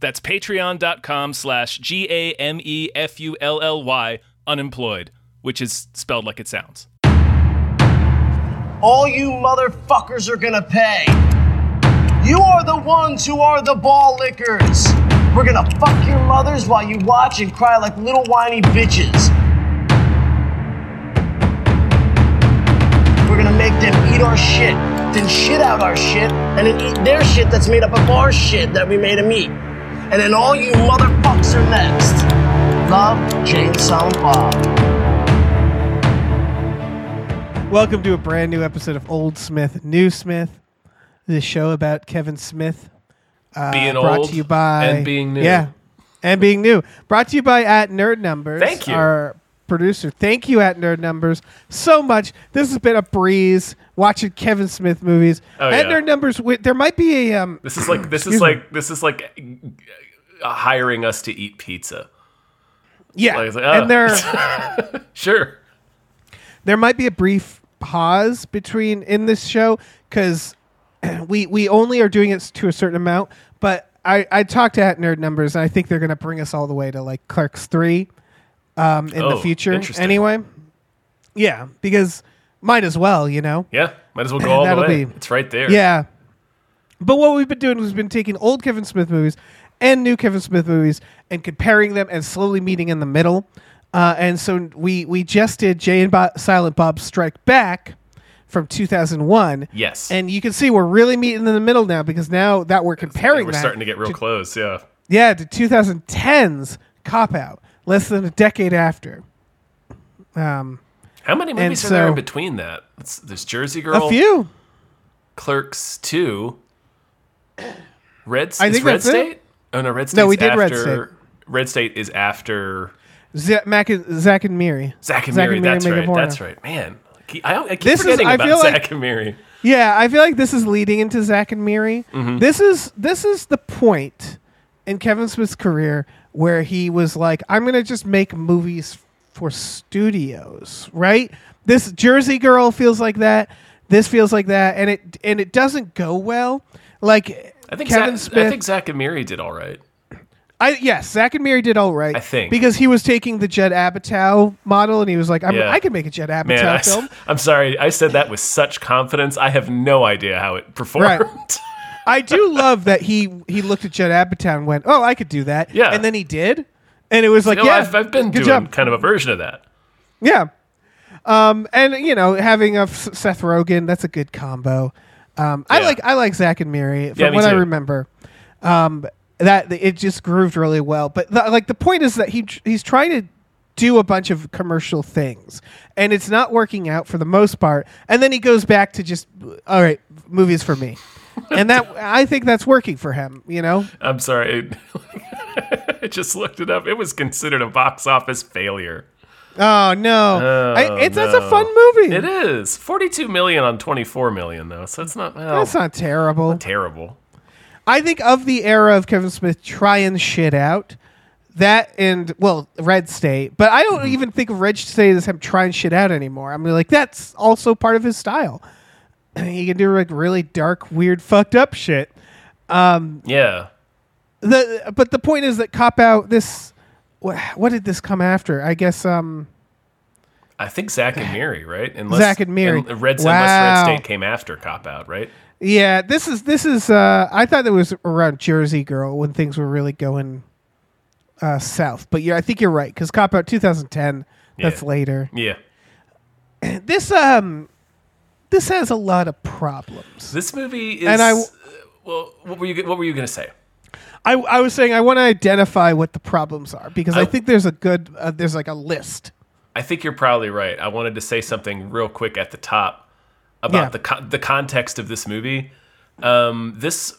That's patreon.com slash G A M E F U L L Y unemployed, which is spelled like it sounds. All you motherfuckers are gonna pay. You are the ones who are the ball lickers. We're gonna fuck your mothers while you watch and cry like little whiny bitches. We're gonna make them eat our shit, then shit out our shit, and then eat their shit that's made up of our shit that we made them eat. And then all you motherfuckers are next. Love, Jay and, Silent Bob. Welcome to a brand new episode of Old Smith, New Smith, the show about Kevin Smith. Uh, Being brought old to you by and being new. Yeah, and being new. Brought to you by at Nerd Numbers. Thank you. our producer. Thank you at Nerd Numbers so much. This has been a breeze watching Kevin Smith movies. Oh, at yeah. Nerd Numbers, wi- there might be a um. This is like this is like this is like uh, hiring us to eat pizza. Yeah, Like, like, oh. and there Sure. there might be a brief pause between in this show because we we only are doing it to a certain amount. But I I talked to at Nerd Numbers and I think they're gonna bring us all the way to like Clerks three, um, in the Oh, future. interesting. Anyway, yeah, because might as well, you know. Yeah. Might as well go all the That'll way. be- It's right there. Yeah. But what we've been doing is been taking old Kevin Smith movies and new Kevin Smith movies and comparing them and slowly meeting in the middle. Uh, and so we we just did Jay and Bo- Silent Bob Strike Back from 2001. Yes. And you can see we're really meeting in the middle now because now that we're comparing we're that starting to get real close. Yeah. yeah, to 2010's Cop Out, less than a decade after. Um, How many movies are so- there in between that? It's, there's Jersey Girl, a few. Clerks 2, Red, I think Red that's it. State? Oh, no, Red State's No, we did Red after, Red State is after Z- Mac and, Zack and Miri. Zack and Zack Miri. and Miri That's make right. That's right. Man, I keep, I, I keep This is- forgetting I about feel like- Zack and Miri. Yeah, I feel like this is leading into Zack and Miri. Mm-hmm. This is this is the point in Kevin Smith's career where he was like, "I'm gonna just make movies for studios." Right? This Jersey Girl feels like that. This feels like that, and it and it doesn't go well. Like I think Kevin Zack, Smith. I think Zack and Miri did all right. I yes, Zack and Miri did all right. I think. because he was taking the Judd Apatow model, and he was like, I'm, Yeah. "I can make a Judd Apatow Man, I, film." am sorry. I said that with such confidence. I have no idea how it performed. Right. I do love that he he looked at Judd Apatow and went, "Oh, I could do that." Yeah. and then he did, and it was like, You know, "Yeah, I've, I've been good doing job." kind of a version of that. Yeah, um, and you know, having a Seth Rogen, that's a good combo. Um, I Yeah. like I like Zack and Miri from Yeah, what I remember. Um, that it just grooved really well, but the, like the point is that he he's trying to do a bunch of commercial things, and it's not working out for the most part. And then he goes back to just all right, movies for me. And that I think that's working for him, you know. I'm sorry. I just looked it up. It was considered a box office failure. Oh no, Oh, I, it's that's a fun movie. It is 42 million on 24 million though, so it's not well, That's not terrible. terrible. I think of the era of Kevin Smith trying shit out, that and well, Red State. But I don't Mm-hmm. even think of Red State as him trying shit out anymore. I'm like, that's also part of his style. he can do like really dark, weird, fucked up shit. Um, Yeah. The but the point is that Cop Out. This what, what did this come after? I guess um I think Zack and Miri, right? Unless, Zack and Miri. and Red, Unless Wow. Red State came after Cop Out, right? yeah. This is this is uh I thought it was around Jersey Girl when things were really going uh south. But yeah, I think you're right because Cop Out 2010. That's Yeah. later. Yeah. this um this has a lot of problems. This movie is. And I- well, what were you? What were you gonna say? I, I was saying I want to identify what the problems are because I, I- think there's a good uh, there's like a list. I think you're probably right. I wanted to say something real quick at the top about Yeah. the co- the context of this movie. Um, this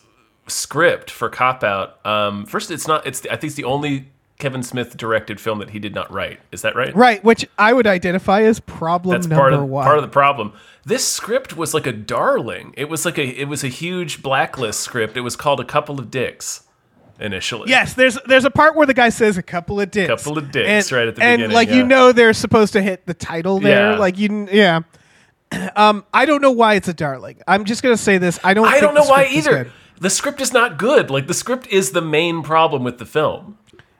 script for Cop Out. Um, first, it's not. It's I think it's the only Kevin Smith directed film that he did not write. Is that right? Right, which I would identify as problem That's number part of one. part of the problem. This script was like a darling. It was like a it was a huge blacklist script. It was called A Couple of Dicks initially. Yes, there's there's a part where the guy says a couple of dicks. Couple of dicks, and, right at the and beginning, like yeah. you know they're supposed to hit the title there. Yeah. Like you, yeah. Um, I don't know why it's a darling. I'm just gonna say this. I don't. I don't know why either. The script is not good. Like the script is the main problem with the film.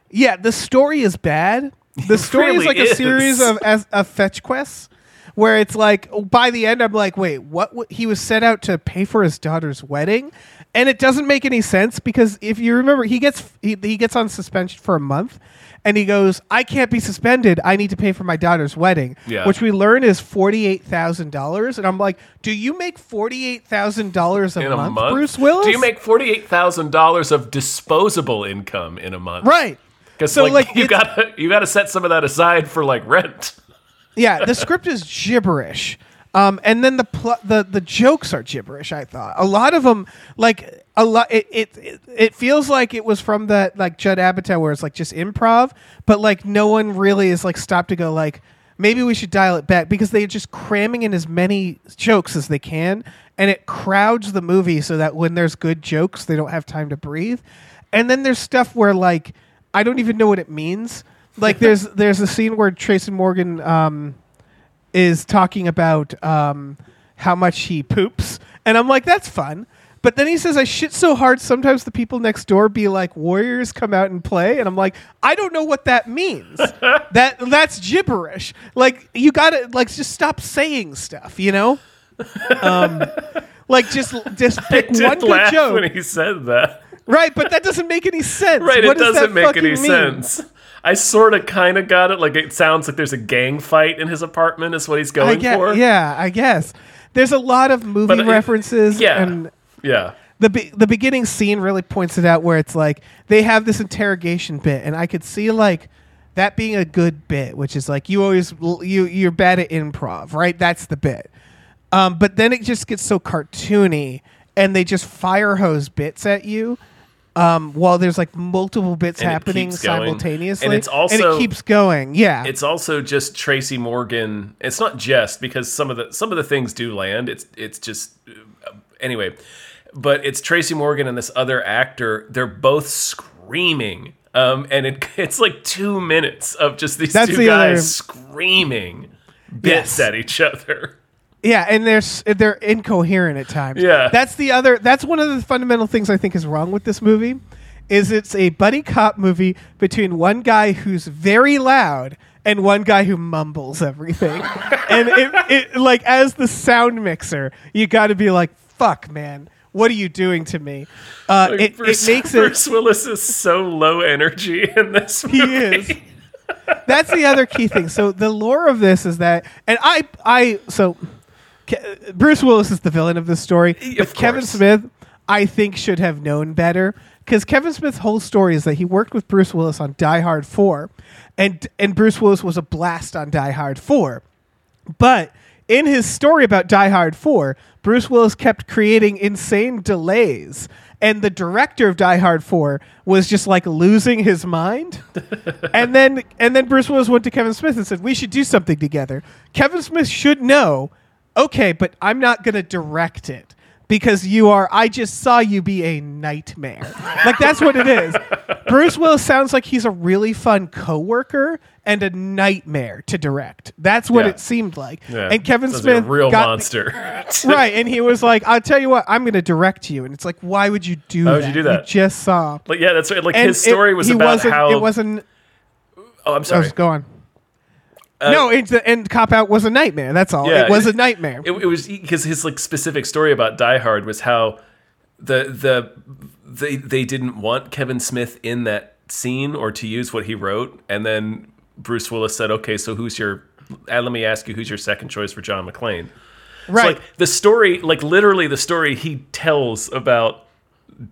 Yeah, the story is bad. The story is really like a series of as, of fetch quests where it's like by the end I'm like, wait, what? w- He was set out to pay for his daughter's wedding, and it doesn't make any sense because if you remember, he gets he, he gets on suspension for a month, and he goes, I can't be suspended. I need to pay for my daughter's wedding, Yeah. which we learn is forty eight thousand dollars, and I'm like, do you make forty eight thousand dollars a In a month, month, Bruce Willis? Do you make forty eight thousand dollars of disposable income in a month? right? Because So, like, like, you gotta you gotta set some of that aside for like rent. yeah, the script is gibberish. Um, and then the pl- the the jokes are gibberish. I thought a lot of them, like a lot, it, it it it feels like it was from that like Judd Apatow, where it's like just improv, but like no one really is like stopped to go like maybe we should dial it back because they're just cramming in as many jokes as they can, and it crowds the movie so that when there's good jokes, they don't have time to breathe. And then there's stuff where like I don't even know what it means. Like there's there's a scene where Tracy Morgan um, is talking about um, how much he poops, and I'm like, that's fun. But then he says, I shit so hard sometimes the people next door be like, Warriors come out and play. And I'm like, I don't know what that means. that That's gibberish. Like, you gotta, like, just stop saying stuff, you know? Um, like, just just pick one good joke. when he said that. Right, but that doesn't make any sense. Right, What it does doesn't make any mean? sense. I sort of kind of got it. Like it sounds like there's a gang fight in his apartment. Is what he's going guess, for. yeah, I guess. There's a lot of movie But it- references. yeah. And yeah. the be- the beginning scene really points it out where it's like they have this interrogation bit and I could see like that being a good bit which is like you always you you're bad at improv right that's the bit um, but then it just gets so cartoony and they just fire hose bits at you um, while there's like multiple bits And happening simultaneously And it's also and it keeps going yeah It's also just Tracy Morgan. It's not just because some of the some of the things do land. It's it's just uh, anyway, but it's Tracy Morgan and this other actor. They're both screaming, um, and it it's like two minutes of just these That's two the guys other- screaming bits Yes. at each other. Yeah, and they're s- they're incoherent at times. Yeah. that's the other. That's one of the fundamental things I think is wrong with this movie, is it's a buddy cop movie between one guy who's very loud and one guy who mumbles everything, and it, it like as the sound mixer, you got to be like, "Fuck, man." What are you doing to me? Uh, Like, it, Bruce, it makes it. Bruce Willis is so low energy in this. Movie. He is. That's the other key thing. So the lore of this is that, and I, I, so Ke- Bruce Willis is the villain of this story, but Of Kevin course. Smith, I think, should have known better because Kevin Smith's whole story is that he worked with Bruce Willis on Die Hard Four, and and Bruce Willis was a blast on Die Hard Four, but in his story about Die Hard 4, Bruce Willis kept creating insane delays. And the director of Die Hard 4 was just like losing his mind. and then and then Bruce Willis went to Kevin Smith and said, "We should do something together." Kevin Smith should know, "Okay, but I'm not going to direct it." Because you are, I just saw you be a nightmare. like that's what it is. Bruce Willis sounds like he's a really fun coworker and a nightmare to direct. That's what Yeah. it seemed like. Yeah. And Kevin Sounds like Smith a real got the- monster. right, and he was like, "I'll tell you what, I'm going to direct you." And it's like, why would you do Why that? would you do that? just saw. Like yeah, that's right. Like And his story it- was about how. it wasn't. oh, I'm I sorry. was going. No, it's the and cop out was a nightmare. That's all. Yeah, it was it- a nightmare. It, it was because his like specific story about Die Hard was how the the they they didn't want Kevin Smith in that scene or to use what he wrote, and then Bruce Willis said, "Okay, so who's your? Uh, let me ask you, who's your second choice for John McClane?" So, right. like the story, like literally the story he tells about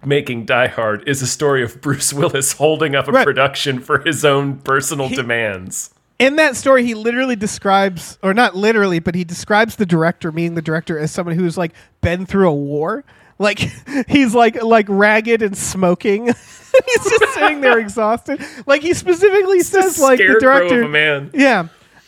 making Die Hard is a story of Bruce Willis holding up a Right. production for his own personal demands. In that story, he literally describes, or not literally, but he describes the director, meaning the director, as someone who's like been through a war. Like he's like like ragged and smoking. he's just sitting there exhausted. Like he specifically says, like the director, of a man. yeah.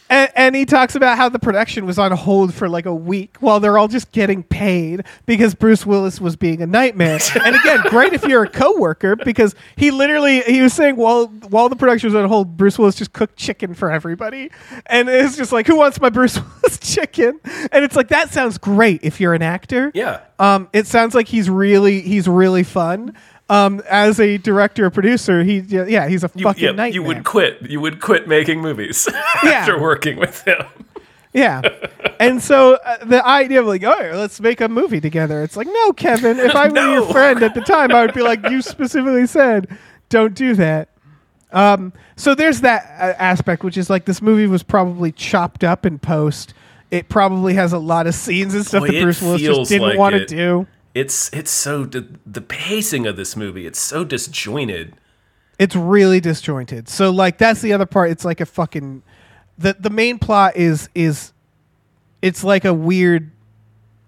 And, and he talks about how the production was on hold for like a week while they're all just getting paid because Bruce Willis was being a nightmare. and again, great if you're a coworker because he literally he was saying while while the production was on hold, Bruce Willis just cooked chicken for everybody, and it's just like who wants my Bruce Willis chicken? And it's like that sounds great if you're an actor. Yeah. Um, it sounds like he's really he's really fun. Um, as a director or producer, he yeah he's a You, fucking yeah, nightmare. you would quit. You would quit making movies Yeah. after working with him. Yeah. And so uh, the idea of like, oh, let's make a movie together. It's like, no, Kevin. If I were No. your friend at the time, I would be like, you specifically said, don't do that. Um, so there's that uh, aspect, which is like this movie was probably chopped up in post. It probably has a lot of scenes and stuff Boy, that Bruce Willis just didn't like want to do. It's it's so the, pacing of this movie. It's so disjointed. It's really disjointed. So like that's the other part. It's like a fucking the the main plot is is it's like a weird.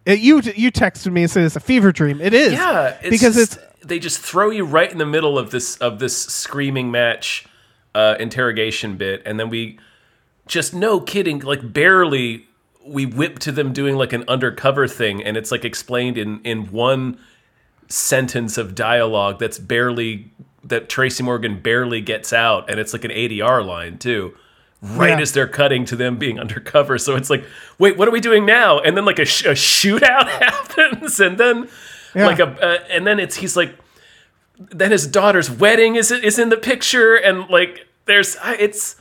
It, you you texted me and said it's a fever dream. It is. Yeah, it's because just- it's they just throw you right in the middle of this of this screaming match uh, interrogation bit, and then we just no kidding, like barely we whip to them doing like an undercover thing, and it's like explained in in one sentence of dialogue that's barely that Tracy Morgan barely gets out, and it's like an ADR line too. Right Yeah. as they're cutting to them being undercover, so it's like, wait, what are we doing now? And then like a, sh- a shootout happens, and then Yeah. like a, uh, and then it's he's like, then his daughter's wedding is is in the picture, and like there's it's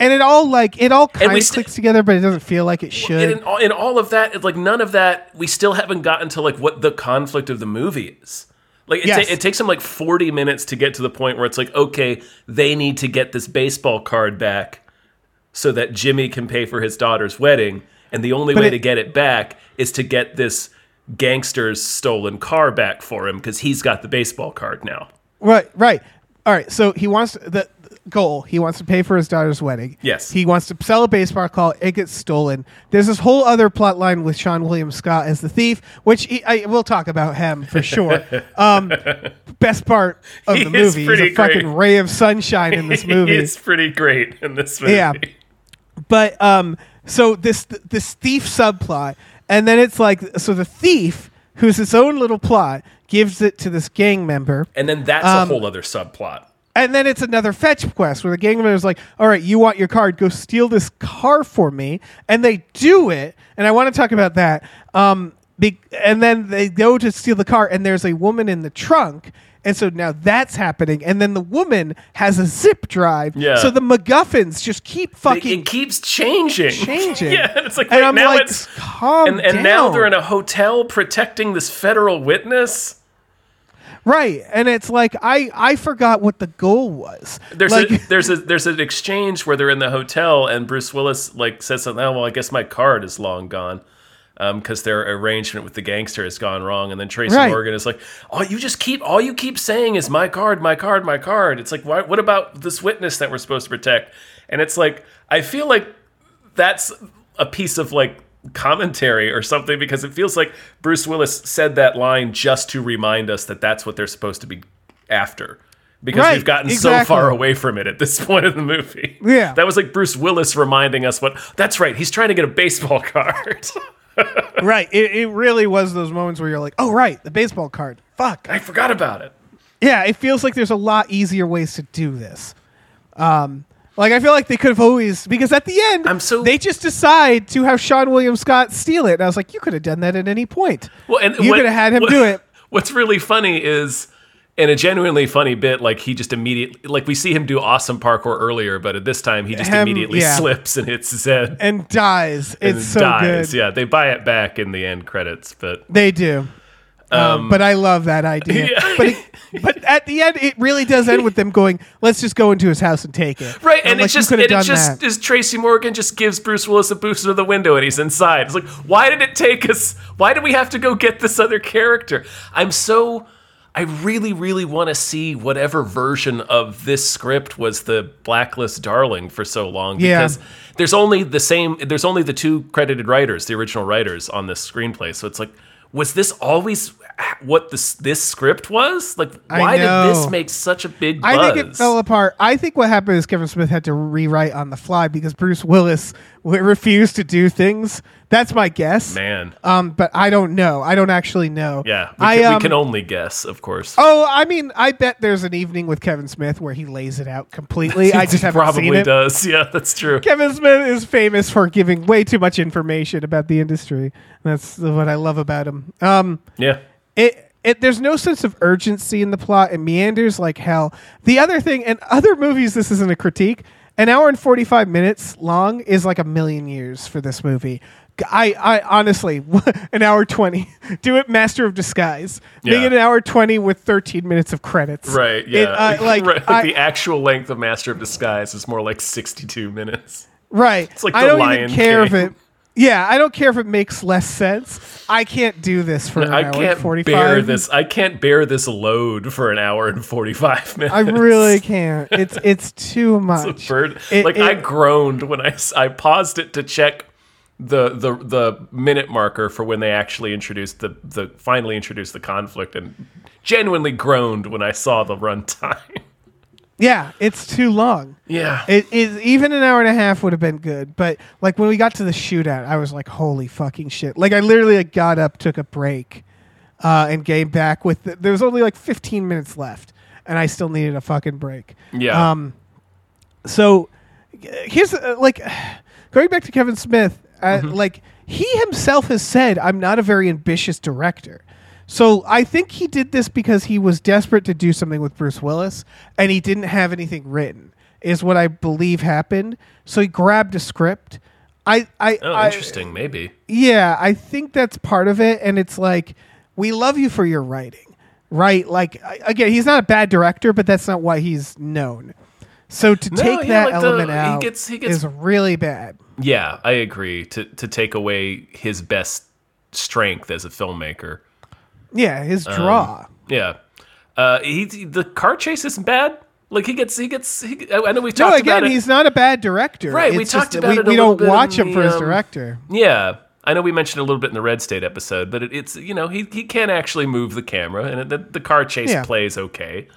and it all like it all kind of st- clicks together, but it doesn't feel like it should. in all, in all of that, it's like none of that. We still haven't gotten to like what the conflict of the movie is. Like it, ta- Yes. it takes them like forty minutes to get to the point where it's like, okay, they need to get this baseball card back so that Jimmy can pay for his daughter's wedding, and the only But way it- to get it back is to get this gangster's stolen car back for him because he's got the baseball card now. Right, right. All right. So he wants the the goal. He wants to pay for his daughter's wedding. Yes. He wants to sell a baseball call. It gets stolen. There's this whole other plot line with Seann William Scott as the thief, which he, I will talk about him for sure. um, best part of He the movie. He's a fucking great. ray of sunshine in this movie. it's pretty great in this movie. Yeah. but um so this this thief subplot and then it's like so the thief who's its own little plot gives it to this gang member And then that's Um, a whole other subplot. And then it's another fetch quest where the gang member is like all right you want your card go steal this car for me and they do it and i want to talk about that um be- and then they go to steal the car and there's a woman in the trunk and so now that's happening and then the woman has a zip drive Yeah. so the macguffins just keep fucking it keeps changing. changing. yeah, and it's like and wait, I'm now like, it's calm and, and now they're in a hotel protecting this federal witness. Right, and it's like I I forgot what the goal was. There's like, a there's a there's an exchange where they're in the hotel and Bruce Willis like says something. Oh well, I guess my card is long gone. Um, because their arrangement with the gangster has gone wrong, and then Tracy Right. Morgan is like, "Oh, you just keep all you keep saying is my card, my card, my card." It's like, why, what about this witness that we're supposed to protect? And it's like, I feel like that's a piece of like commentary or something because it feels like Bruce Willis said that line just to remind us that that's what they're supposed to be after because Right, we've gotten so far away from it at this point in the movie. Yeah. That was like Bruce Willis reminding us what that's right, he's trying to get a baseball card. right, it, it really was those moments where you're like, oh right, the baseball card. Fuck. I forgot about it. Yeah, it feels like there's a lot easier ways to do this. Um, like I feel like they could have always because at the end I'm so- they just decide to have Seann William Scott steal it, and I was like, you could have done that at any point. Well, and you could have had him what- do it. What's really funny is in a genuinely funny bit, like he just immediately like we see him do awesome parkour earlier, but at this time he just immediately yeah. slips and hits his head. And dies. and It's so dies. good. Yeah, they buy it back in the end credits, but They do. Um, but I love that idea. Yeah. But it, but at the end, it really does end with them going, "Let's just go into his house and take it." right, I'm and like, it's just and it just that. is Tracy Morgan just gives Bruce Willis a boost to the window and he's inside. It's like, why did it take us? Why did we have to go get this other character? I'm so. I really, really want to see whatever version of this script was the Blacklist Darling for so long Yeah. because there's only the same. There's only the two credited writers, the original writers on this screenplay. So it's like, was this always what this this script was. Like, why did this make such a big buzz? I think it fell apart. I think what happened is Kevin Smith had to rewrite on the fly because Bruce Willis w- refused to do things. That's my guess. Man, Um, but I don't know. I don't actually know. yeah, we, I can, um, we can only guess, of course. Oh, I mean, I bet there's an evening with Kevin Smith where he lays it out completely. I just haven't probably seen it. does. Yeah, that's true. Kevin Smith is famous for giving way too much information about the industry. That's what I love about him. Um, Yeah, it, it there's no sense of urgency in the plot. It meanders like hell. The other thing, and other movies, this isn't a critique. An hour and forty five minutes long is like a million years for this movie. I, I honestly, an hour twenty. Do it, Master of Disguise. Make it an hour twenty with thirteen minutes of credits. right. It, Yeah, uh, like right. I- the actual length of Master of Disguise is more like sixty-two minutes. Right. It's like I don't even care King. if it. Yeah, I don't care if it makes less sense. I can't do this for an I hour can't and forty-five. bear this. I can't bear this load for an hour and forty-five minutes. I really can't. It's it's too It's much. bird. It- like I groaned when I I paused it to check the, the the minute marker for when they actually introduced the the finally introduced the conflict and genuinely groaned when I saw the runtime. Yeah, it's too long. yeah. It is even an hour and a half would have been good, but like when we got to the shootout, I was like, "Holy fucking shit!" Like I literally like, got up, took a break, uh, and came back with. The, there was only like 15 minutes left, and I still needed a fucking break. yeah. Um, so here's uh, like going back to Kevin Smith. Uh, Mm-hmm. Like he himself has said, I'm not a very ambitious director. So I think he did this because he was desperate to do something with Bruce Willis, and he didn't have anything written. Is what I believe happened. So he grabbed a script. I, I, oh, I- interesting. Maybe. yeah, I think that's part of it, and it's like we love you for your writing, right? Like again, he's not a bad director, but that's not why he's known. So to No, take yeah, that like the- element he out gets- he gets- is really bad. Yeah, I agree. To to take away his best strength as a filmmaker. Yeah, his Um, draw. Yeah. Uh, he the car chase isn't bad. Like he gets he gets. He, I know we no, talked again, about it. he's not a bad director. Right, we talked just about we, it we don't watch him for the, his um, director. Yeah, I know we mentioned a little bit in the Red State episode, but it, it's you know he he can actually move the camera, and it, the, the car chase Yeah. plays okay.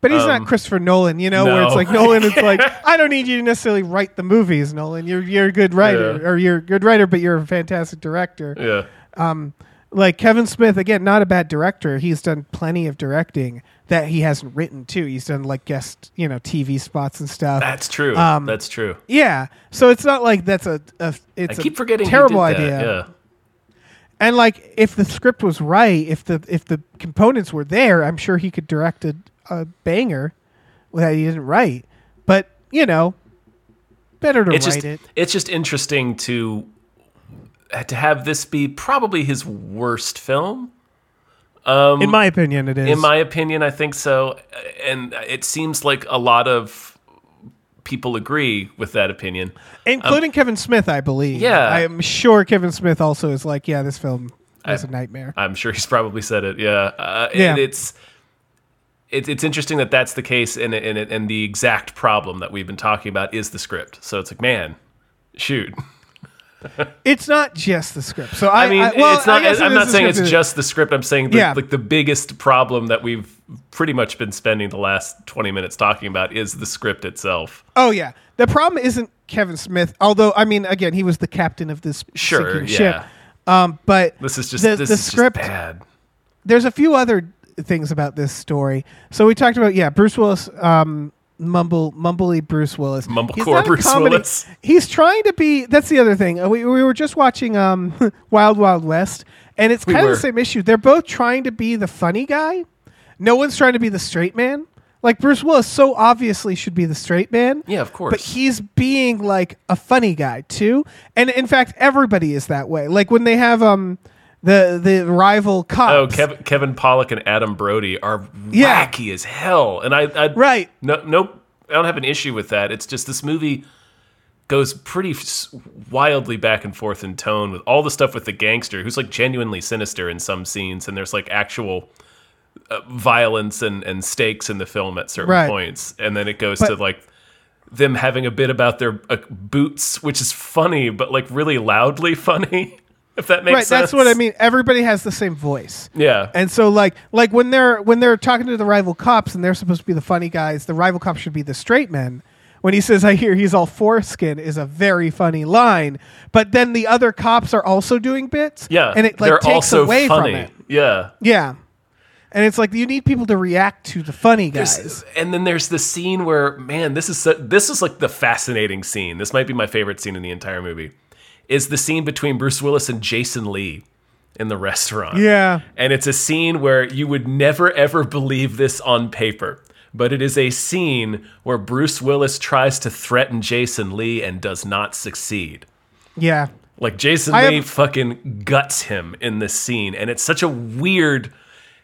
But he's not Christopher Nolan, you know, where um, it's like Nolan is like, I don't need you to necessarily write the movies, Nolan. You're you're a good writer, Yeah. or you're a good writer, but you're a fantastic director. Yeah, like Kevin Smith, again, not a bad director. He's done plenty of directing that he hasn't written too. He's done like guest, you know, TV spots and stuff. that's true. Um, that's true. yeah, so it's not like that's a, a I it's keep a forgetting terrible that, idea. Yeah, And like if the script was right, if the if the components were there, I'm sure he could direct a, a banger that he didn't write. But you know, better to it's write just it. it's just interesting to to have this be probably his worst film. In my opinion, it is. In my opinion, I think so, and it seems like a lot of people agree with that opinion. including Kevin Smith, I believe. Yeah. I'm sure Kevin Smith also is like, yeah, this film is a nightmare. I'm sure he's probably said it. Yeah, uh, Yeah. And it's it's it's interesting that that's the case, and and and the exact problem that we've been talking about is the script. So it's like, man, shoot. It's not just the script. So I, I mean, well, it's not. I guess it not saying it's just the script. I'm saying the, Yeah. like the biggest problem that we've pretty much been spending the last 20 minutes talking about is the script itself. Oh yeah, the problem isn't Kevin Smith. Although I mean, again, he was the captain of this Sure, sinking yeah. ship. Um, but This is just the, this the is script. just bad. There's a few other things about this story. So we talked about yeah, Bruce Willis, um, mumble mumbly Bruce Willis, Mumblecore Bruce comedy- Willis. He's trying to be. That's the other thing. Uh, We we were just watching um, Wild Wild West, and it's We kind of the same issue. They're both trying to be the funny guy. No one's trying to be the straight man. Like Bruce Willis, so obviously should be the straight man. Yeah, of course. But he's being like a funny guy too, and in fact, everybody is that way. Like when they have um the the rival cops. Oh, Kevin, Kevin Pollak and Adam Brody are Yeah. wacky as hell, and I, I Right. No, nope, I don't have an issue with that. It's just this movie goes pretty wildly back and forth in tone with all the stuff with the gangster, who's like genuinely sinister in some scenes, and there's like actual uh, violence and and stakes in the film at certain Right. points, and then it goes But- to like them having a bit about their uh, boots, which is funny, but like really loudly funny. If that makes right, sense. that's what I mean. Everybody has the same voice. Yeah. And so like like when they're when they're talking to the rival cops and they're supposed to be the funny guys, the rival cops should be the straight men. When he says I hear he's all foreskin is a very funny line, but then the other cops are also doing bits. yeah. And it like takes away funny. from it. Yeah. Yeah. And it's like you need people to react to the funny guys. There's- and then there's the scene where, man, this is so, this is like the fascinating scene. This might be my favorite scene in the entire movie. Is the scene between Bruce Willis and Jason Lee in the restaurant? Yeah. and it's a scene where you would never ever believe this on paper. But it is a scene where Bruce Willis tries to threaten Jason Lee and does not succeed. yeah. Like Jason I Lee have- fucking guts him in this scene, and it's such a weird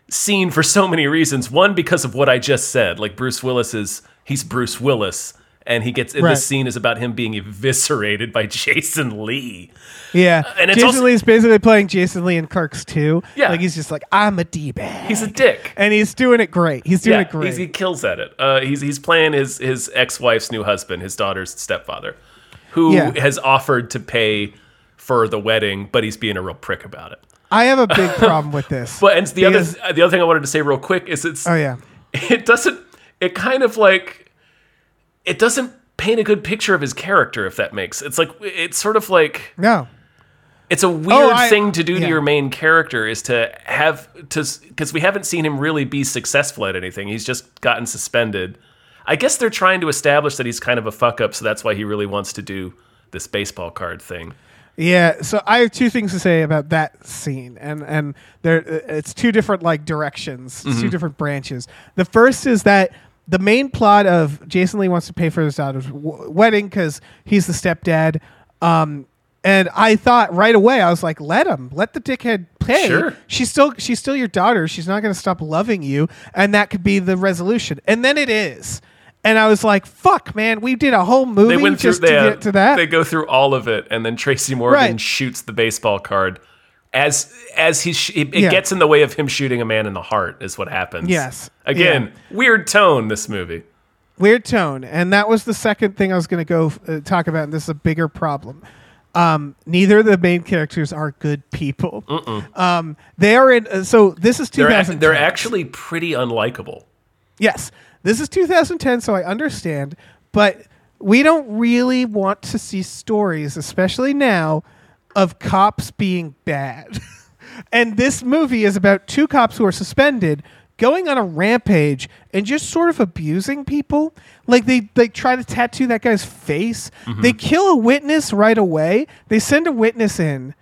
scene for so many reasons. One, because of what I just said. Like Bruce Willis is he's Bruce Willis, and he gets in Right. this scene is about him being eviscerated by Jason Lee. Yeah. and it's Jason also- Lee's basically playing Jason Lee in Clerks 2. Yeah. Like he's just like, I'm a D bag. He's a dick. and he's doing it great. He's doing yeah, it great. he's, he kills at it. Uh, he's he's playing his his ex wife's new husband, his daughter's stepfather, who Yeah. has offered to pay for the wedding, but he's being a real prick about it. I have a big problem with this. But and the Because- other the other thing I wanted to say real quick is it's Oh yeah. it doesn't it kind of like it doesn't paint a good picture of his character if that makes it's like it's sort of like No. it's a weird Oh, I- thing to do to your main character is to have to because we haven't seen him really be successful at anything he's just gotten suspended i guess they're trying to establish that he's kind of a fuck up so that's why he really wants to do this baseball card thing Yeah, so I have two things to say about that scene, and and there it's two different like directions, Mm-hmm. two different branches. The first is that the main plot of Jason Lee wants to pay for his daughter's w- wedding because he's the stepdad. Um, and I thought right away, I was like, let him, let the dickhead pay. Sure. She's still she's still your daughter. She's not going to stop loving you, and that could be the resolution. And then it is. And I was like, "Fuck, man! We did a whole movie they went through just they, to get to that." they go through all of it and then tracy morgan Right. shoots the baseball card as as he sh- it, Yeah. gets in the way of him shooting a man in the heart is what happens. Yes. again weird tone this movie. Weird tone. And that was the second thing i was going to go uh, talk about and this is a bigger problem. Um, neither of the main characters are good people. Um, they are in uh, so this is they're, 2010 they're actually pretty unlikable. Yes. This is 2010 so i understand but we don't really want to see stories especially now of cops being bad. And this movie is about two cops who are suspended going on a rampage and just sort of abusing people. Like they they try to tattoo that guy's face. Mm-hmm. They kill a witness right away. They send a witness in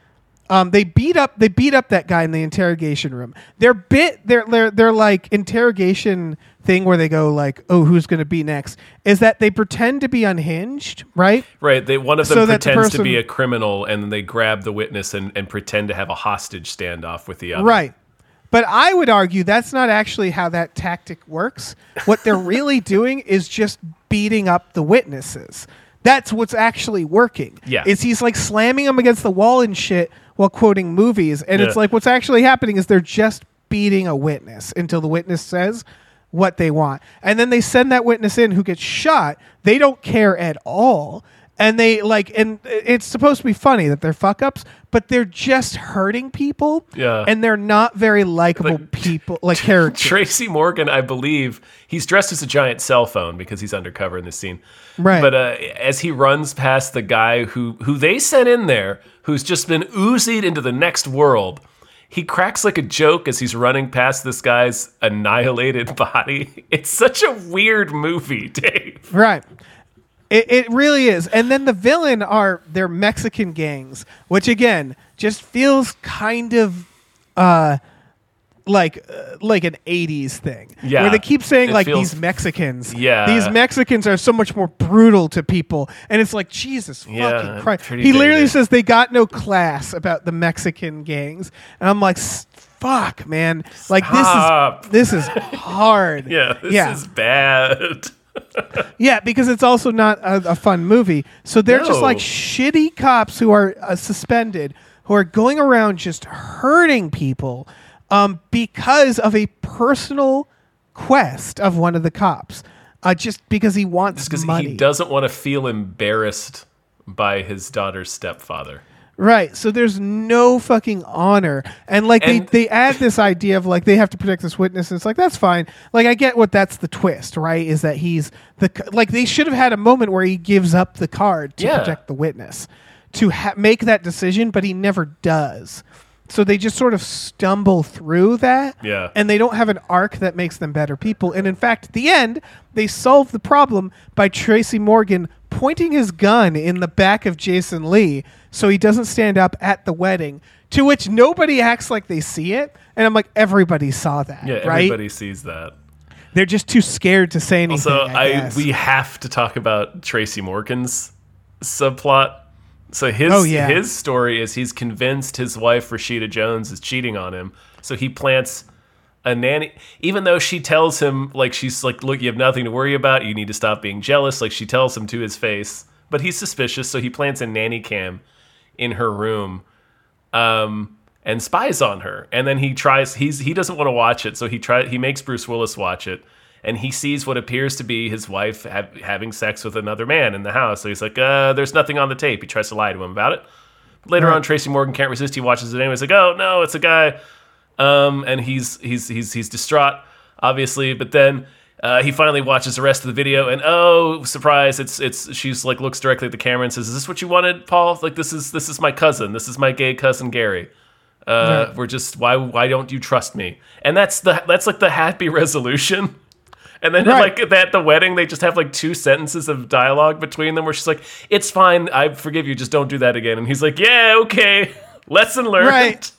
um, they beat up they beat up that guy in the interrogation room. Their bit their their their like interrogation thing where they go like, oh, who's going to be next? Is that they pretend to be unhinged, right? right they one of them So that the pretends to be a criminal and then they grab the witness and, and pretend to have a hostage standoff with the other Right. But I would argue that's not actually how that tactic works. What they're really doing is just beating up the witnesses. That's what's actually working. Yeah. Is he's like slamming them against the wall and shit while quoting movies. And it's like what's actually happening is they're just beating a witness until the witness says what they want. And then they send that witness in who gets shot. They don't care at all. And they like and it's supposed to be funny that they're fuck ups, but they're just hurting people. Yeah. And they're not very likable Like- people like characters. Tracy Morgan, I believe, he's dressed as a giant cell phone because he's undercover in this scene. Right. But uh, as he runs past the guy who who they sent in there, who's just been oozied into the next world, he cracks like a joke as he's running past this guy's annihilated body. It's such a weird movie, Dave. Right. It, it really is. And then the villain are their Mexican gangs, which again just feels kind of uh like uh, like an 80s thing. Yeah. Where they keep saying It like feels- these Mexicans. Yeah. These Mexicans are so much more brutal to people. And it's like Jesus Yeah, fucking Christ. pretty He literally dated. says they got no class about the Mexican gangs. And I'm like "S- fuck, man. Like Stop. this is this is hard. Yeah, this yeah. is bad. Yeah, because it's also not a, a fun movie. So they're just like shitty cops who are uh, suspended, who are going around just hurting people um, because of a personal quest of one of the cops. Uh, just because he wants Because money. he doesn't want to feel embarrassed by his daughter's stepfather. Right. So there's no fucking honor. And like And- they, they add this idea of like they have to protect this witness. And it's like, that's fine. Like I get what that's the twist, right? Is that he's the, like they should have had a moment where he gives up the card to Yeah. protect the witness to ha- make that decision, but he never does. So they just sort of stumble through that. Yeah. And they don't have an arc that makes them better people. And in fact, at the end, they solve the problem by Tracy Morgan pointing his gun in the back of Jason Lee so he doesn't stand up at the wedding, to which nobody acts like they see it. And I'm like, everybody saw that. Yeah, right? everybody sees that. They're just too scared to say anything. So I, I, we have to talk about Tracy Morgan's subplot. So his Oh, yeah. his story is he's convinced his wife Rashida Jones is cheating on him. So he plants a nanny even though she tells him like she's like look you have nothing to worry about. You need to stop being jealous. Like she tells him to his face but he's suspicious so he plants a nanny cam in her room um and spies on her. And then he tries he's he doesn't want to watch it so he try he makes Bruce Willis watch it and he sees what appears to be his wife ha- having sex with another man in the house. So he's like uh there's nothing on the tape. He tries to lie to him about it. Later on Tracy Morgan can't resist. He watches it anyway. He's like oh no it's a guy um, and he's he's he's he's distraught, obviously. But then uh, he finally watches the rest of the video, and oh, surprise! It's it's she's like looks directly at the camera and says, "Is this what you wanted, Paul? Like this is this is my cousin. This is my gay cousin Gary. Uh, We're just why why don't you trust me?" And that's the that's like the happy resolution. And then Right. like at the wedding, they just have like two sentences of dialogue between them where she's like, "It's fine, I forgive you. Just don't do that again." And he's like, "Yeah, okay, lesson learned." Right.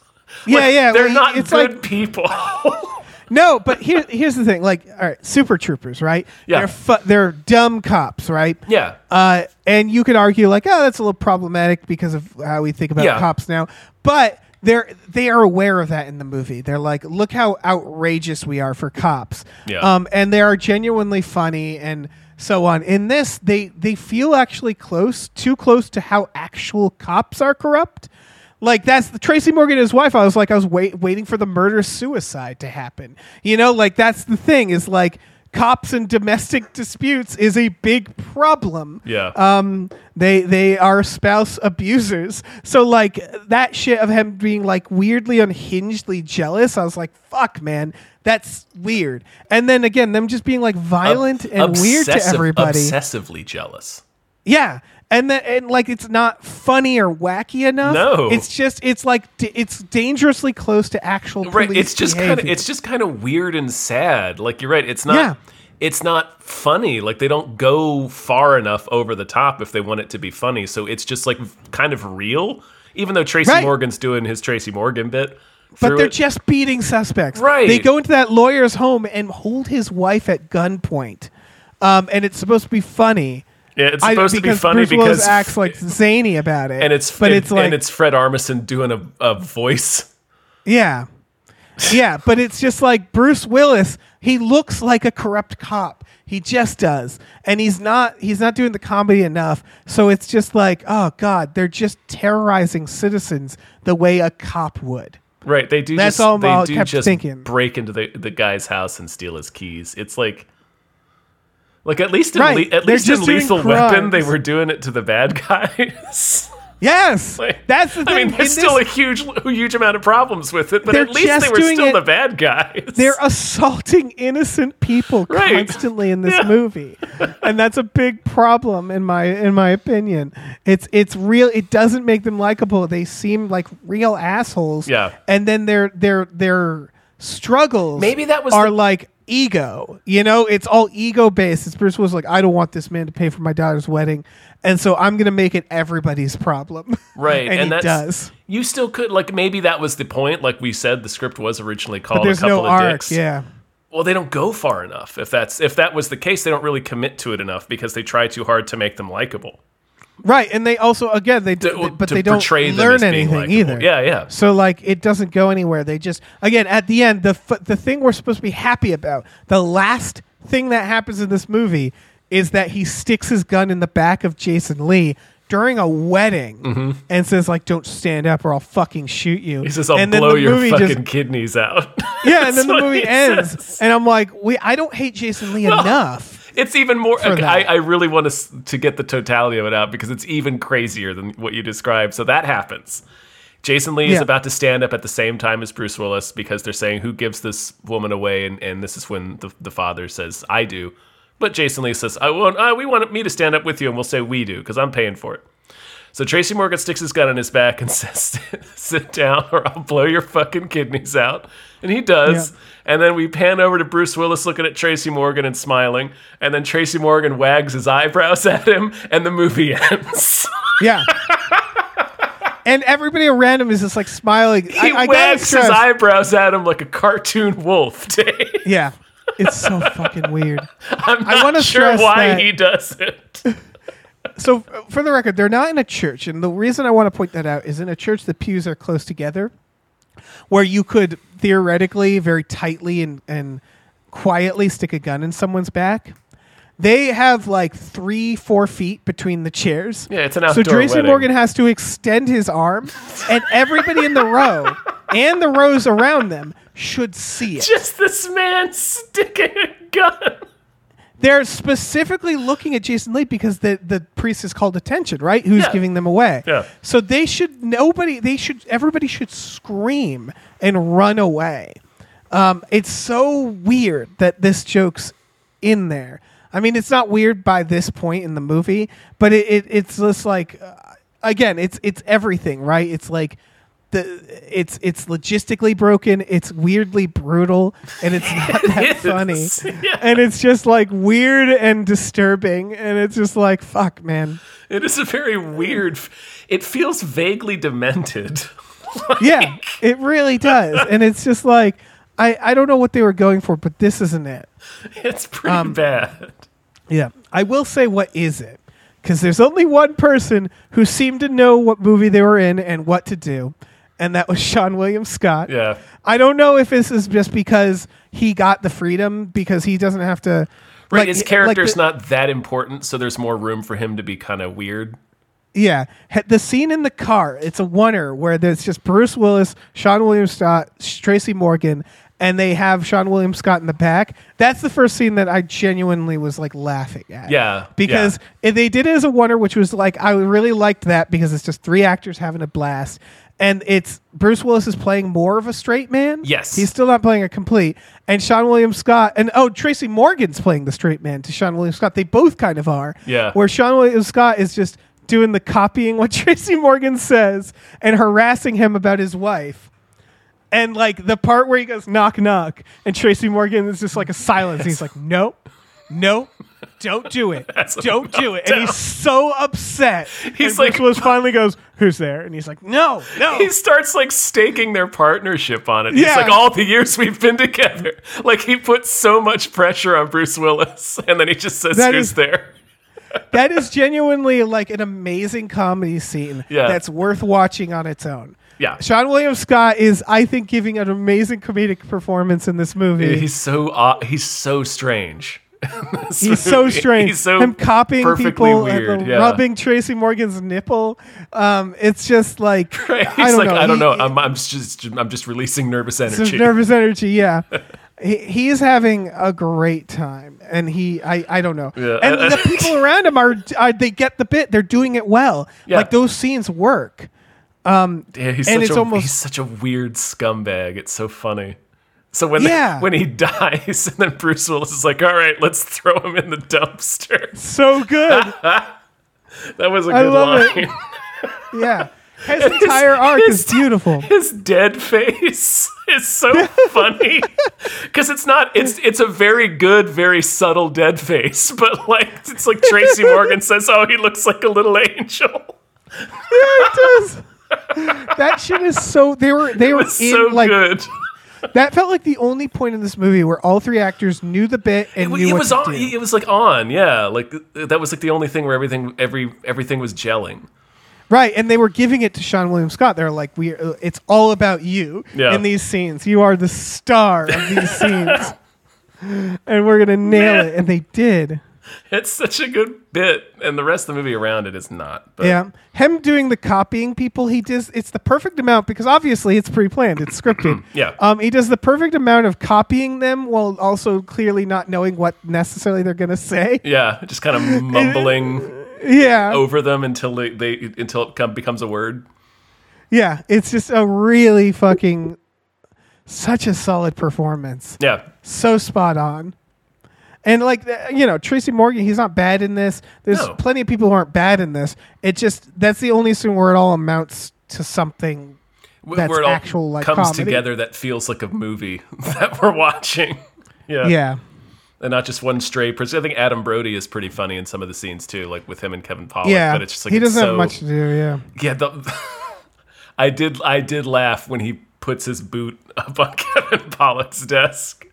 Yeah, Like, yeah. They're well, not it's good like people. No, but here, here's the thing. Like, all right, super troopers, right? Yeah. They're fu- they're dumb cops, right? yeah. Uh, and you could argue like, oh, that's a little problematic because of how we think about Yeah. cops now. But they're they are aware of that in the movie. They're like, look how outrageous we are for cops. Yeah. Um, and they are genuinely funny and so on. In this, they they feel actually close, too close to how actual cops are corrupt. Like that's the Tracy Morgan and his wife. I was like, I was wait, waiting for the murder suicide to happen. You know, like that's the thing is like cops and domestic disputes is a big problem. Yeah. Um, they they are spouse abusers. So like that shit of him being like weirdly unhingedly jealous. I was like, fuck, man, that's weird. And then again, them just being like violent and weird to everybody. Obsessively jealous. Yeah. And then and like it's not funny or wacky enough. No. It's just it's like d- it's dangerously close to actual Right. It's just kind of it's just kind of weird and sad. Like you're right. It's not. Yeah. It's not funny. Like they don't go far enough over the top if they want it to be funny. So it's just like kind of real. Even though Tracy Right. Morgan's doing his Tracy Morgan bit. but they're it. just beating suspects. Right. They go into that lawyer's home and hold his wife at gunpoint. Um, and it's supposed to be funny. Yeah, it's I- supposed to be because funny Bruce Willis because acts like zany about it. and it's but and, it's like and it's Fred Armisen doing a, a voice. Yeah. Yeah, but it's just like Bruce Willis, he looks like a corrupt cop. He just does. And he's not he's not doing the comedy enough. So it's just like, oh god, they're just terrorizing citizens the way a cop would. Right. They do That's just all they I do kept just thinking. break into the, the guy's house and steal his keys. It's like like at least in Right. le- at They're least in just doing Lethal Weapon they were doing it to the bad guys. Yes. Like, that's the thing. I mean, there's In still this- a huge huge amount of problems with it, but at least they were still it- the bad guys. they're assaulting innocent people Right. constantly in this Yeah. movie and that's a big problem in my in my opinion it's it's real it doesn't make them likable they seem like real assholes Yeah. and then their their their struggles Maybe that was are the- like ego you know it's all ego based it's bruce was like i don't want this man to pay for my daughter's wedding and so i'm gonna make it everybody's problem right, and, he that's does You still could like maybe that was the point. Like we said, the script was originally called but there's a couple no of arc dicks. yeah Well, they don't go far enough. If that's if that was the case, they don't really commit to it enough because they try too hard to make them likable. Right, and they also again they, To- they- but they don't learn anything likable. either. Yeah, yeah. So like it doesn't go anywhere. They just again at the end the f- the thing we're supposed to be happy about the last thing that happens in this movie is that he sticks his gun in the back of Jason Lee during a wedding and says like don't stand up or I'll fucking shoot you. Mm-hmm. He says, "I'll and blow the your movie fucking just kidneys out." yeah, and then the movie ends, says. and I'm like, we I don't hate Jason Lee enough. It's even more. for okay, that. I, I really want to to get the totality of it out because it's even crazier than what you described. So that happens. Jason Lee is about to stand up at the same time as Bruce Willis because they're saying who gives this woman away, and, and this is when the, the father says I do, but Jason Lee says I want uh, we want me to stand up with you, and we'll say we do because I'm paying for it. So Tracy Morgan sticks his gun in his back and says, "Sit down, or I'll blow your fucking kidneys out." And he does. Yeah. And then we pan over to Bruce Willis looking at Tracy Morgan and smiling. And then Tracy Morgan wags his eyebrows at him, and the movie ends. Yeah. and everybody around him is just like smiling. he I, I wags his eyebrows at him like a cartoon wolf. Dave. Yeah. It's so fucking weird. I'm not wanna sure stress why that- he does it. So, uh, for the record, they're not in a church. And the reason I want to point that out is in a church, the pews are close together, where you could theoretically, very tightly and, and quietly stick a gun in someone's back. They have like three, four feet between the chairs. Yeah, it's an So outdoor Tracy wedding. Morgan has to extend his arm, and everybody in the row and the rows around them should see it. Just this man sticking a gun. They're specifically looking at Jason Lee because the, the priest is called attention, right? Who's Yeah. giving them away. Yeah. So they should nobody they should everybody should scream and run away. Um, it's so weird that this joke's in there. I mean, it's not weird by this point in the movie, but it, it it's just like uh, again, it's it's everything, right? It's like the it's it's logistically broken, it's weirdly brutal, and it's not that funny. Yeah. And it's just like weird and disturbing, and it's just like fuck, man. It is a very weird. It feels vaguely demented. Yeah, it really does, and it's just like I I don't know what they were going for, but this isn't it. It's pretty Um, bad. Yeah, I will say what is it because there's only one person who seemed to know what movie they were in and what to do, and that was Seann William Scott. Yeah. I don't know if this is just because he got the freedom because he doesn't have to. Right, like- his like character's the- not that important, so there's more room for him to be kind of weird. Yeah, the scene in the car, it's a oner where there's just Bruce Willis, Seann William Scott, Tracy Morgan, and they have Seann William Scott in the back. That's the first scene that I genuinely was like laughing at. Yeah, Because if they did it as a oner, which was like I really liked that because it's just three actors having a blast. And it's Bruce Willis is playing more of a straight man. Yes. He's still not playing a complete. And Seann William Scott and oh Tracy Morgan's playing the straight man to Seann William Scott. They both kind of are. Yeah. Where Seann William Scott is just doing the copying what Tracy Morgan says and harassing him about his wife. And like the part where he goes knock knock and Tracy Morgan is just like a silence. He's like, Nope, nope, don't do it. don't do it. And he's so upset. He's and like- Bruce Willis finally goes, Who's there? And he's like, No, no. He starts like staking their partnership on it. He's Yeah. like, all the years we've been together. Like he puts so much pressure on Bruce Willis, and then he just says, That "Who's is- there?" that is genuinely like an amazing comedy scene Yeah. that's worth watching on its own. Yeah. Seann William Scott is, I think, giving an amazing comedic performance in this movie. He's so uh, he's so strange. He's so strange. He's so Him copying people weird. yeah. rubbing Tracy Morgan's nipple. Um, it's just like Right. I don't like, know. I don't He- know. I'm, I'm just I'm just releasing nervous energy. nervous energy. Yeah, he, he is having a great time, and he I I don't know. Yeah. And the people around him are, are they get the bit. They're doing it well. Yeah. Like those scenes work. Yeah, he's And such it's a almost- he's such a weird scumbag. It's so funny. So when Yeah. when he dies, and then Bruce Willis is like, "All right, let's throw him in the dumpster." So good. That was a good I love it. yeah. His entire arc his- is beautiful. His dead face is so funny because it's not. It's it's a very good, very subtle dead face, but like it's like Tracy Morgan says, "Oh, he looks like a little angel." yeah, it does. That shit is so. They were they were in so like good. That felt like the only point in this movie where all three actors knew the bit and It, knew it what was to on. do. It was like on. Yeah, like that was like the only thing where everything every everything was gelling. Right, and they were giving it to Seann William Scott. They're like, "We, uh, it's all about you Yeah. in these scenes. You are the star of these scenes, and we're gonna nail Man. it." And they did. It's such a good bit, and the rest of the movie around it is not. But Yeah, him doing the copying people, he does. It's the perfect amount because obviously it's pre-planned, it's scripted. Yeah. Um, he does the perfect amount of copying them while also clearly not knowing what necessarily they're gonna say. yeah, just kind of mumbling Yeah. over them until they, they until it come, becomes a word. Yeah, it's just a really fucking such a solid performance. Yeah, So spot on. And like you know, Tracy Morgan, he's not bad in this. There's No. plenty of people who aren't bad in this. It just that's the only scene where it all amounts to something That's where it all actual, like, comes comedy. together that feels like a movie that we're watching. Yeah, Yeah. and not just one stray person. I think Adam Brody is pretty funny in some of the scenes too, like with him and Kevin Pollak. Yeah. but it's just like he doesn't so, have much to do, yeah. Yeah, the, I did. I did laugh when he puts his boot up on Kevin Pollak's desk.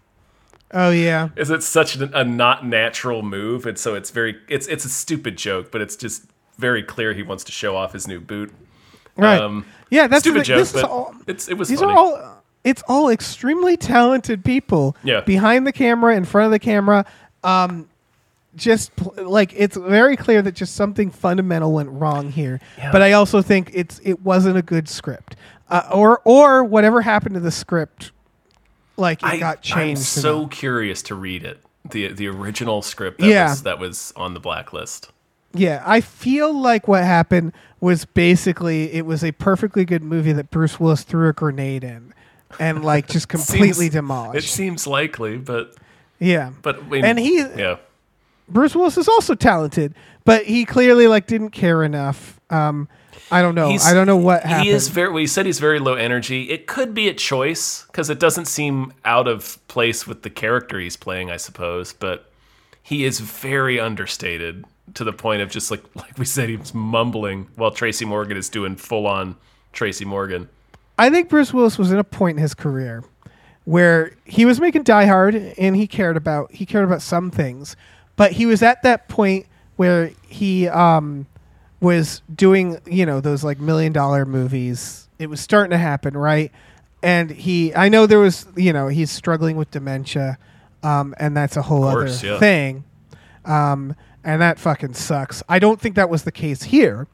Oh yeah. Is it such a, a not natural move? And so it's very. It's it's a stupid joke, but it's just very clear he wants to show off his new boot. Right. Um, yeah, that's stupid joke, This is all it's it was these funny. are all it's all extremely talented people Yeah. behind the camera in front of the camera um just like it's very clear that just something fundamental went wrong here Yeah. but i also think it's it wasn't a good script uh, or or whatever happened to the script like it I, got changed I'm so curious to read it. The the original script that Yeah. was that was on the blacklist. yeah i feel like what happened was basically it was a perfectly good movie that bruce willis threw a grenade in and like just completely Seems- It seems likely, but yeah but I mean, And he- yeah. Bruce Willis is also talented, but he clearly like didn't care enough. Um, I don't know. He's- I don't know what happened. He is very. Well, he said he's very low energy. It could be a choice because it doesn't seem out of place with the character he's playing, I suppose. But he is very understated to the point of just like like we said, he's mumbling while Tracy Morgan is doing full on Tracy Morgan. I think Bruce Willis was in a point in his career where he was making Die Hard and he cared about he cared about some things, but he was at that point where he um, was doing you know those like million dollar movies. It was starting to happen, right? And he, I know there was you know he's struggling with dementia, um, and that's a whole course, other yeah. thing, um, and that fucking sucks. I don't think that was the case here.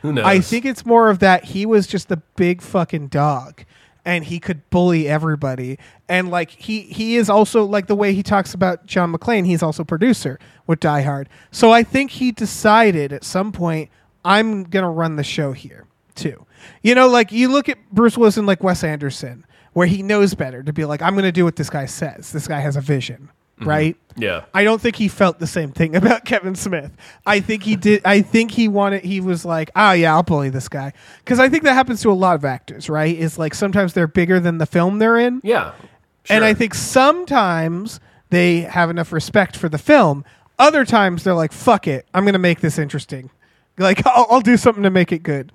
Who knows? I think it's more of that he was just the big fucking dog and he could bully everybody. And like he he is also like the way he talks about John McClane, he's also producer with Die Hard. So I think he decided at some point I'm going to run the show here too. You know, like you look at Bruce Willis and like Wes Anderson where he knows better to be like I'm going to do what this guy says. This guy has a vision, mm-hmm. right? yeah. I don't think he felt the same thing about Kevin Smith. I think he did. I think he wanted. He was like, "Oh yeah, I'll bully this guy," because I think that happens to a lot of actors. Right? Is like sometimes they're bigger than the film they're in, Yeah. and I think sometimes they have enough respect for the film. Other times they're like, "Fuck it, I'm gonna make this interesting." Like I'll, I'll do something to make it good.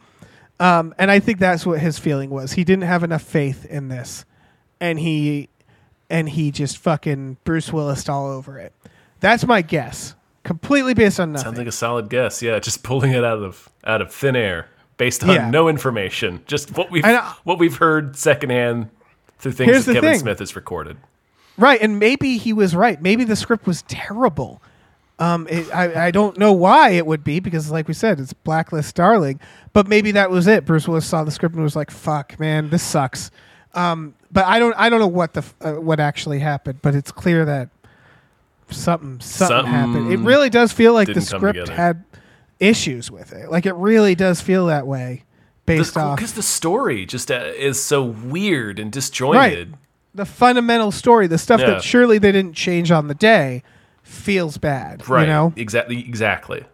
Um, and I think that's what his feeling was. He didn't have enough faith in this, and he and he just fucking Bruce Willis all over it. That's my guess, completely based on nothing. Sounds like a solid guess. Yeah, just pulling it out of out of thin air based on Yeah. no information, just what we've know. what we've heard secondhand through things Here's that Kevin thing. Smith has recorded. Right, and maybe he was right. Maybe the script was terrible. Um, it, I I don't know why it would be because, like we said, it's Blacklist Darling. But maybe that was it. Bruce Willis saw the script and was like, "Fuck, man, this sucks." Um, but I don't I don't know what the uh, what actually happened. But it's clear that something something, Something happened. It really does feel like the script had issues with it. Like it really does feel that way based off Because the story just uh, is so weird and disjointed. the fundamental story, the stuff Yeah. that surely they didn't change on the day, feels bad. Right. You know, Exactly. Exactly.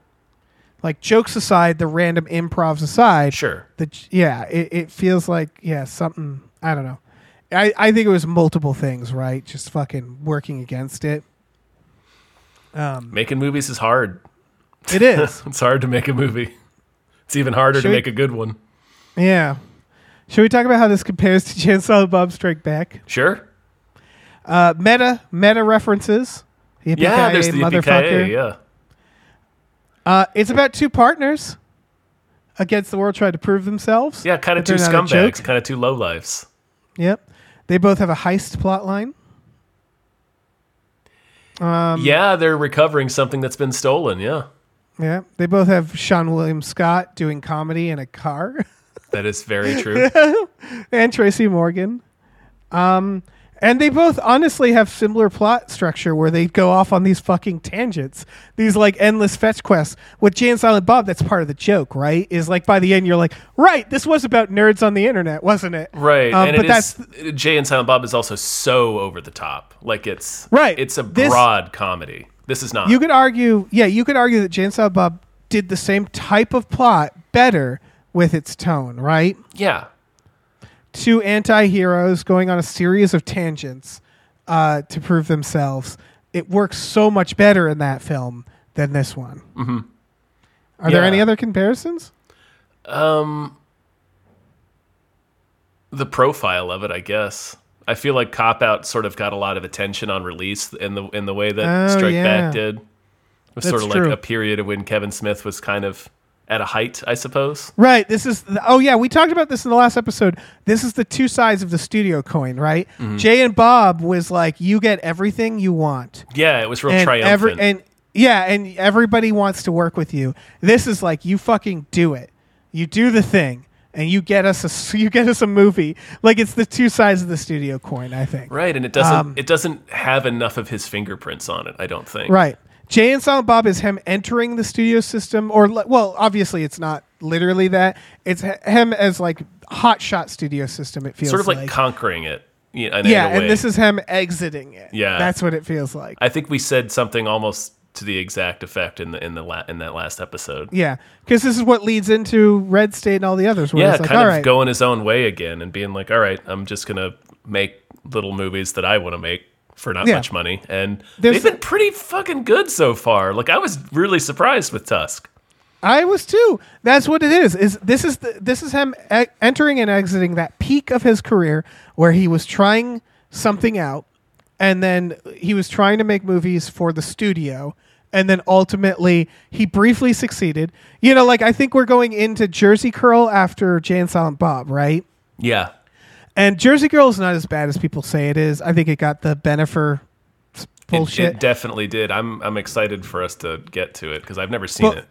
like jokes aside, the random improvs aside, Sure. the yeah, it, it feels like yeah something. I don't know. I I think it was multiple things, right? Just fucking working against it. Um, Making movies is hard. it is. It's hard to make a movie. It's even harder Should to we- make a good one. yeah. Should we talk about how this compares to Jay and Silent and Bob Strike Back? Sure. Uh, meta meta references. Yeah, there's the motherfucker. Yeah. Uh, it's about two partners against the world trying to prove themselves. Yeah, kind of two they're not a joke. scumbags, kind of two low lives. Yep. They both have a heist plot line. yeah, they're recovering something that's been stolen. Yeah, Yeah, they both have Seann William Scott doing comedy in a car, that is very true. and Tracy Morgan. Um, and they both honestly have similar plot structure where they go off on these fucking tangents, these like endless fetch quests. With Jay and Silent Bob, that's part of the joke, right? Is like by the end you're like, right, this was about nerds on the internet, wasn't it? Right, Um, and but that's is- Jay and Silent Bob is also so over the top. Like it's Right. It's a This- broad comedy. This is not. You could argue, yeah, you could argue that Jay and Silent Bob did the same type of plot better with its tone, right? yeah, Two anti-heroes going on a series of tangents uh, to prove themselves. It works so much better in that film than this one. Mm-hmm. Are there any other comparisons? Um, the profile of it, I guess. I feel like Cop Out sort of got a lot of attention on release in the in the way that Oh, Strike yeah. Back did. It was That's sort of true. like a period of when Kevin Smith was kind of at a height, I suppose. Right. This is. The, oh yeah, we talked about this in the last episode. This is the two sides of the studio coin, right? Mm-hmm. Jay and Bob was like, you get everything you want. Yeah, it was real and triumphant. every and yeah, and everybody wants to work with you. This is like you fucking do it. You do the thing, and you get us a you get us a movie. Like it's the two sides of the studio coin. I think. right, and it doesn't Um, it doesn't have enough of his fingerprints on it. I don't think. Right. Jay and Silent Bob is him entering the studio system, or well, obviously it's not literally that. It's him as like hot shot studio system. It feels Sort of like, like conquering it. Yeah, in, yeah, in a way. and this is him exiting it. Yeah. that's what it feels like. I think we said something almost to the exact effect in the in the la- in that last episode. yeah, because this is what leads into Red State and all the others. Where yeah, it's like, kind all of right, going his own way again and being like, all right, I'm just gonna make little movies that I want to make for not Yeah. much money, and There's- they've been pretty fucking good so far. Like I was really surprised with Tusk. I was too. That's what it is. Is this is the, this is him e- entering and exiting that peak of his career where he was trying something out, and then he was trying to make movies for the studio, and then ultimately he briefly succeeded. You know, like I think we're going into Jersey Girl after Jay and Silent Bob, right? Yeah, And Jersey Girl is not as bad as people say it is. I think it got the Bennifer bullshit. it definitely did. I'm I'm excited for us to get to it because I've never seen it.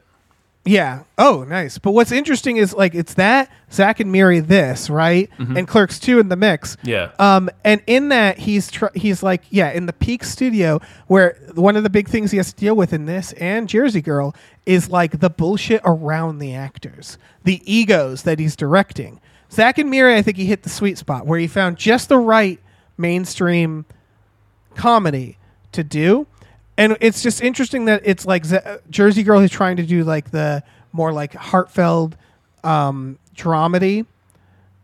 Yeah. Oh, nice. But what's interesting is like it's that Zack and Miri this right, and Clerks two in the mix. Mm-hmm. Yeah. Um, and in that he's tr- he's like yeah in the peak studio where one of the big things he has to deal with in this and Jersey Girl is like the bullshit around the actors, the egos that he's directing. Zack and Miri, I think he hit the sweet spot where he found just the right mainstream comedy to do. And it's just interesting that it's like Z- Jersey Girl who's trying to do like the more like heartfelt um, dramedy.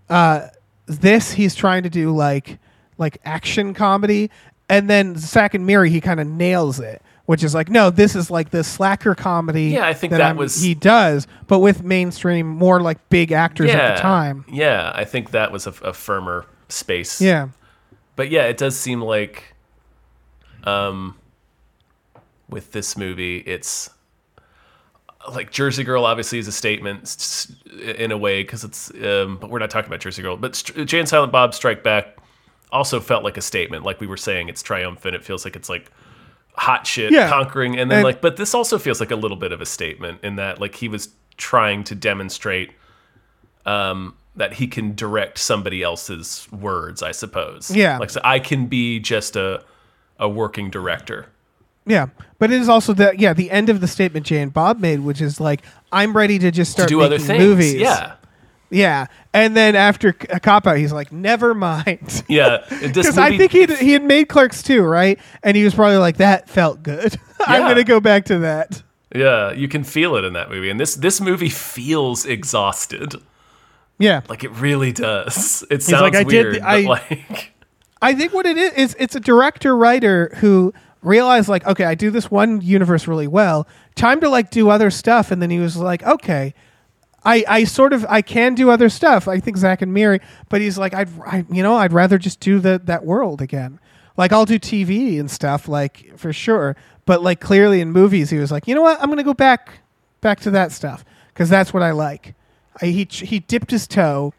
Uh, this he's trying to do like like action comedy, and then Zack and Miri he kind of nails it, which is like no, this is like the slacker comedy. Yeah, I think that I'm- was- he does, but with mainstream more like big actors yeah, at the time. Yeah, I think that was a, a firmer space. Yeah, but yeah, it does seem like, um, with this movie, it's like Jersey Girl. Obviously, is a statement in a way because it's. Um, but we're not talking about Jersey Girl. But St- Jay and Silent Bob Strike Back also felt like a statement. Like we were saying, it's triumphant. It feels like it's like hot shit Yeah. conquering, and then And- like. But this also feels like a little bit of a statement in that like he was trying to demonstrate. Um, that he can direct somebody else's words, I suppose. Yeah. Like so I can be just a a working director. yeah, but it is also the yeah the end of the statement Jay and Bob made, which is like I'm ready to just To start do making other things. movies. Yeah. Yeah, and then after a cop out, he's like, "Never mind," Yeah. Because I think he he had made Clerks 2, right? And he was probably like, "That felt good. I'm Yeah. gonna go back to that." Yeah, you can feel it in that movie. And this this movie feels exhausted. Yeah, Like it really does. It sounds like, I did weird, the- but I- like I think what it is is it's a director writer who realized like, okay, I do this one universe really well. Time to like do other stuff, and then he was like, okay. I, I sort of I can do other stuff. I think Zack and Miri, but he's like I'd I, you know I'd rather just do the that world again. Like I'll do TV and stuff like for sure, but like clearly in movies he was like you know what I'm gonna go back back to that stuff because that's what I like. I, he he dipped his toe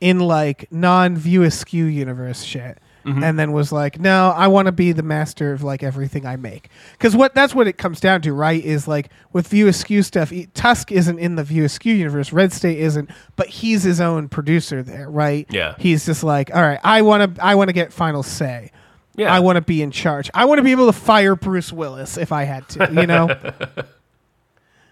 in like non view askew universe shit, Mm-hmm. and then was like, "No, I want to be the master of like everything I make." Because what that's what it comes down to, right? Is like with View Askew stuff, Tusk isn't in the View Askew universe, Red State isn't, but he's his own producer there, right? Yeah. he's just like, "All right, I want to, I want to get final say." Yeah. I want to be in charge. I want to be able to fire Bruce Willis if I had to, you know?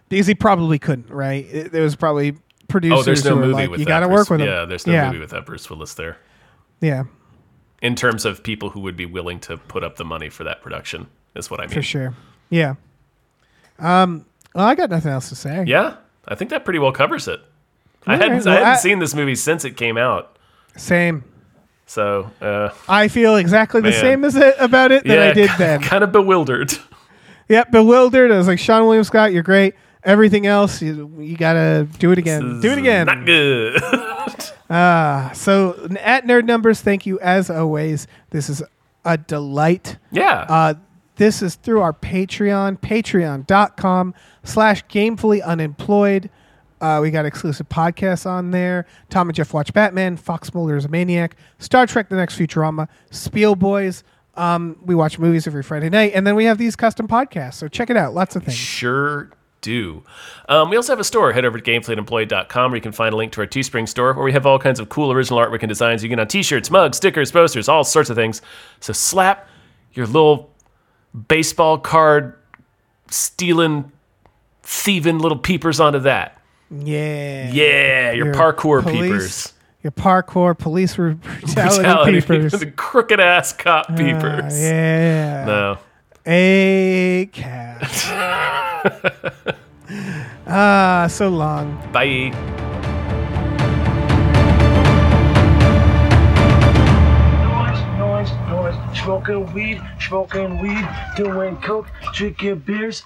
because he probably couldn't, right? It, there was probably producers Oh, there's no who were movie like, with you got to work with him. Yeah, there's no yeah. movie with that Bruce Willis there. Yeah, In terms of people who would be willing to put up the money for that production, is what I mean. for sure. Yeah. Um. Well, I got nothing else to say. Yeah, I think that pretty well covers it. I hadn't, right, I hadn't I- seen this movie since it came out, Same. so uh, I feel exactly the same as it about it that yeah, I did then. kind of bewildered. yep, bewildered. I was like, Seann William Scott, you're great. Everything else, you, you gotta do it again. Do it again. Not good. So at Nerd Numbers, thank you as always. This is a delight. yeah. Uh, this is through our Patreon, patreon.com slash gamefully unemployed. Uh, we got exclusive podcasts on there. Tom and Jeff watch Batman, Fox Mulder is a Maniac, Star Trek The Next Futurama, Spiel Boys. Um, we watch movies every Friday night, and then we have these custom podcasts. So check it out. Lots of things. Sure do. Um, we also have a store. Head over to gamefullyunemployed.com where you can find a link to our Teespring store where we have all kinds of cool original artwork and designs you get on t-shirts, mugs, stickers, posters, all sorts of things. So slap your little baseball card stealing, thieving little peepers onto that. Yeah. Yeah, your, Your parkour police- peepers. Your parkour, police brutality, Brutality peepers. the crooked ass cop peepers. Uh, yeah. No. A cat. Ah, so long. Bye. Noise, noise, noise. Smoking weed, smoking weed, doing coke, drinking beers.